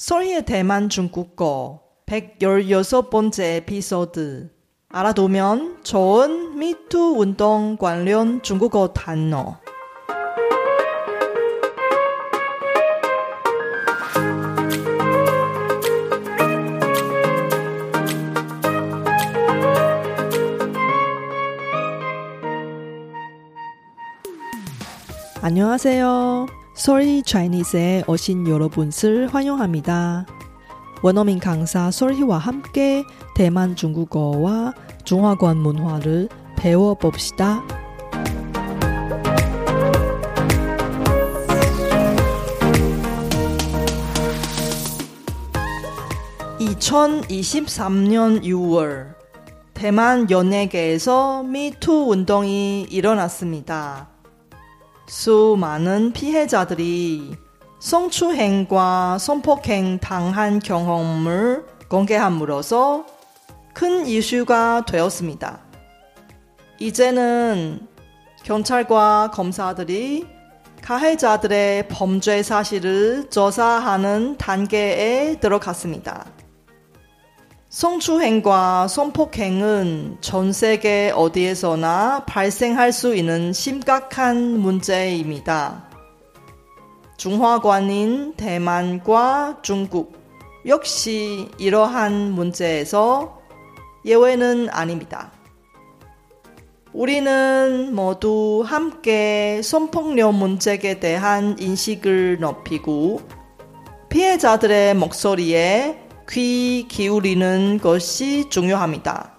소리의 대만 중국어 116번째 에피소드 알아두면 좋은 미투 운동 관련 중국어 단어 안녕하세요. 소리 차이니스에 오신 여러분을 환영합니다. 원어민 강사 솔희와 함께 대만 중국어와 중화권 문화를 배워봅시다. (2023년 6월) 대만 연예계에서 미투 운동이 일어났습니다. 수많은 피해자들이 성추행과 성폭행 당한 경험을 공개함으로써 큰 이슈가 되었습니다. 이제는 경찰과 검사들이 가해자들의 범죄 사실을 조사하는 단계에 들어갔습니다. 성추행과 성폭행은 전 세계 어디에서나 발생할 수 있는 심각한 문제입니다. 중화관인 대만과 중국 역시 이러한 문제에서 예외는 아닙니다. 우리는 모두 함께 성폭력 문제에 대한 인식을 높이고 피해자들의 목소리에 귀 기울이는 것이 중요합니다.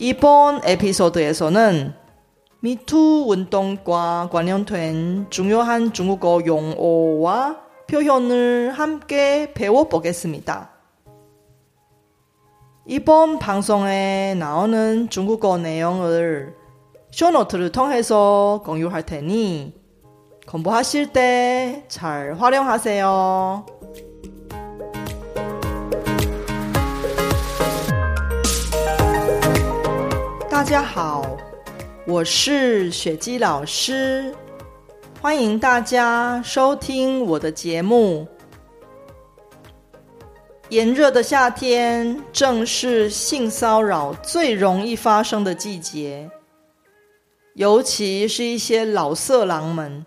이번 에피소드에서는 미투 운동과 관련된 중요한 중국어 용어와 표현을 함께 배워보겠습니다. 이번 방송에 나오는 중국어 내용을 쇼노트를 통해서 공유할 테니 공부하실 때 잘 활용하세요. 大家好，我是雪姬老师，欢迎大家收听我的节目。炎热的夏天正是性骚扰最容易发生的季节，尤其是一些老色狼们，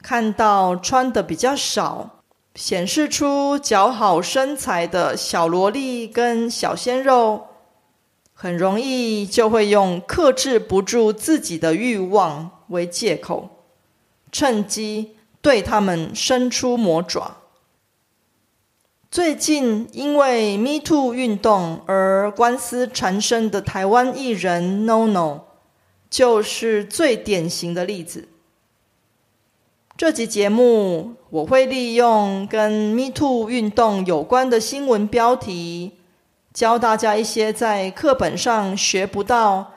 看到穿的比较少、显示出姣好身材的小萝莉跟小鲜肉。很容易就会用克制不住自己的欲望为借口，趁机对他们伸出魔爪。最近因为 Me Too 运动而官司缠身的台湾艺人 NoNo，就是最典型的例子。这集节目我会利用跟 Me Too 运动有关的新闻标题。教大家一些在课本上学不到，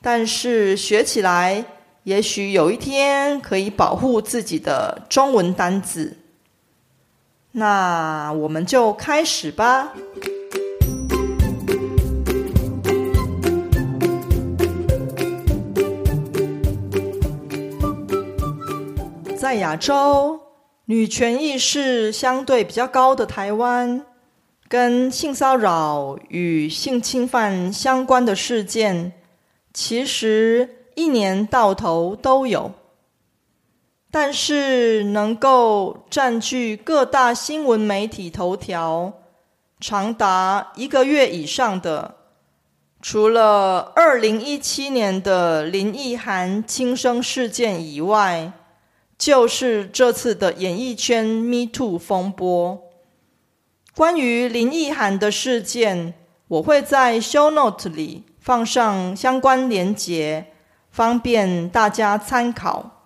但是学起来也许有一天可以保护自己的中文单字。那我们就开始吧。在亚洲，女权意识相对比较高的台湾。跟性骚扰与性侵犯相关的事件，其实一年到头都有。但是能够占据各大新闻媒体头条长达一个月以上的，除了二零一七年的林奕涵轻生事件以外，就是这次的演艺圈 Me Too 风波。关于林奕涵的事件，我会在 show note 里放上相关连结，方便大家参考。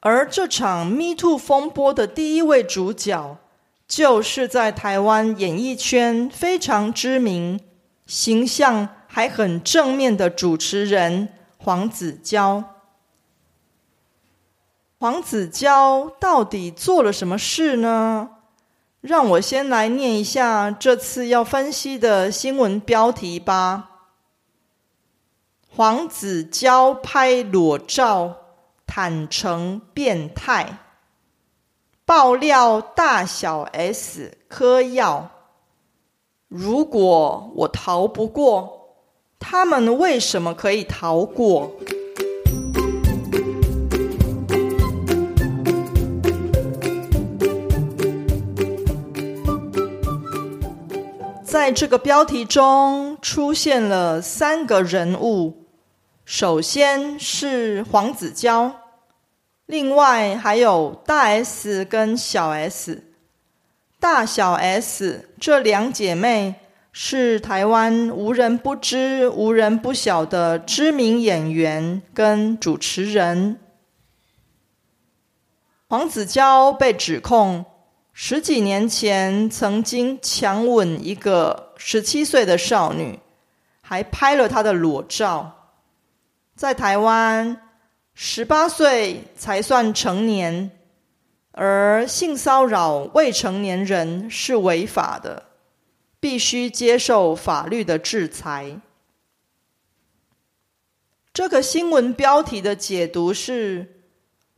而这场 Me Too 风波的第一位主角，就是在台湾演艺圈非常知名、形象还很正面的主持人黄子佼。黄子佼到底做了什么事呢？让我先来念一下这次要分析的新闻标题吧。黄子佼拍裸照，坦诚变态。爆料大小 S 嗑药。如果我逃不过，他们为什么可以逃过？在这个标题中出现了三个人物，首先是黄子佼，另外还有大 S 跟小 S。大小 S 这两姐妹是台湾无人不知、无人不晓的知名演员跟主持人。黄子佼被指控。十几年前，曾经强吻一个十七岁的少女，还拍了她的裸照。在台湾，十八岁才算成年，而性骚扰未成年人是违法的，必须接受法律的制裁。这个新闻标题的解读是。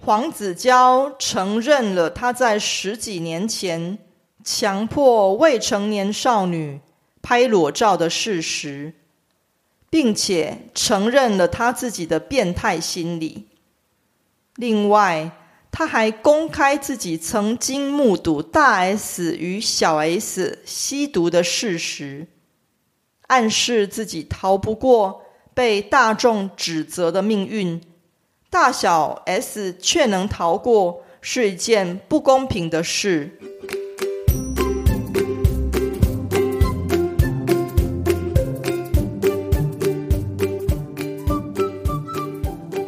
黄子佼承认了他在十几年前强迫未成年少女拍裸照的事实，并且承认了他自己的变态心理。另外，他还公开自己曾经目睹大 S 与小 S 吸毒的事实，暗示自己逃不过被大众指责的命运。大小 S 却能逃过，是一件不公平的事。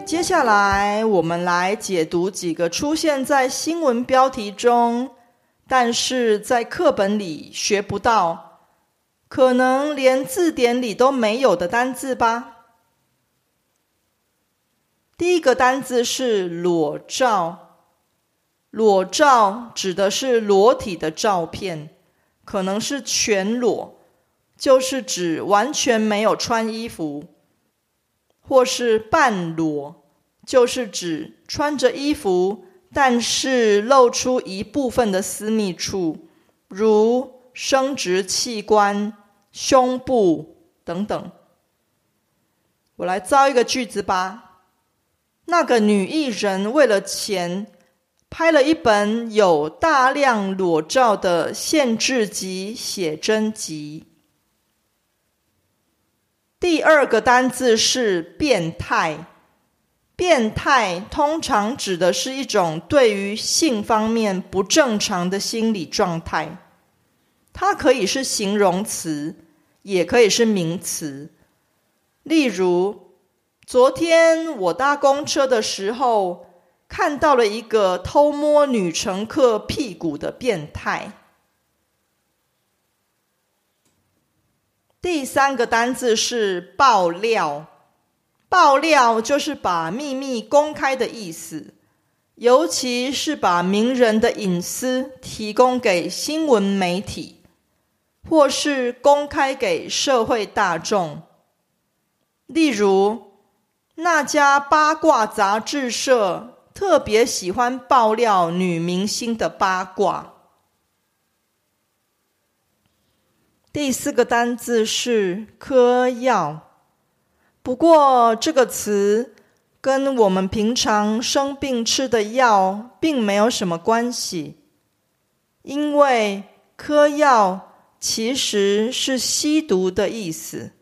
接下来，我们来解读几个出现在新闻标题中，但是在课本里学不到，可能连字典里都没有的单字吧。第一个单字是裸照，裸照指的是裸体的照片，可能是全裸，就是指完全没有穿衣服；或是半裸，就是指穿着衣服，但是露出一部分的私密处，如生殖器官、胸部等等。我来造一个句子吧。那个女艺人为了钱，拍了一本有大量裸照的限制级写真集。第二个单字是“变态”，变态通常指的是一种对于性方面不正常的心理状态，它可以是形容词，也可以是名词，例如。昨天我搭公车的时候，看到了一个偷摸女乘客屁股的变态。第三个单字是爆料，爆料就是把秘密公开的意思，尤其是把名人的隐私提供给新闻媒体，或是公开给社会大众，例如。那家八卦杂志社特别喜欢爆料女明星的八卦。第四个单字是“嗑药”，不过这个词跟我们平常生病吃的药并没有什么关系，因为“嗑药”其实是吸毒的意思。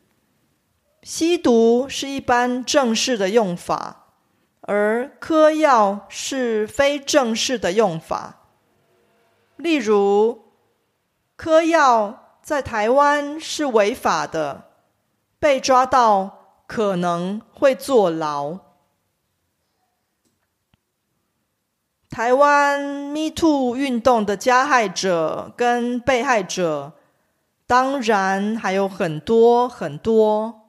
吸毒是一般正式的用法，而嗑药是非正式的用法。例如，嗑药在台湾是违法的，被抓到可能会坐牢。台湾 Me Too 运动的加害者跟被害者，当然还有很多很多。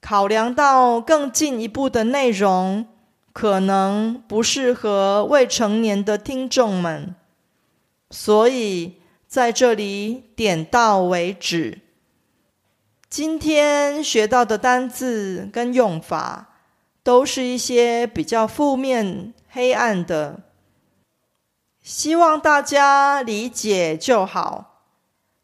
考量到更进一步的内容可能不适合未成年的听众们，所以在这里点到为止。今天学到的单字跟用法，都是一些比较负面、黑暗的。希望大家理解就好。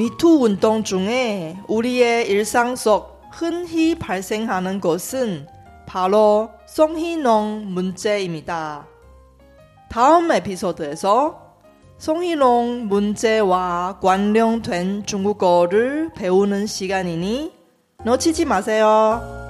미투 운동 중에 우리의 일상 속 흔히 발생하는 것은 바로 송희농 문제입니다. 다음 에피소드에서 송희농 문제와 관련된 중국어를 배우는 시간이니 놓치지 마세요.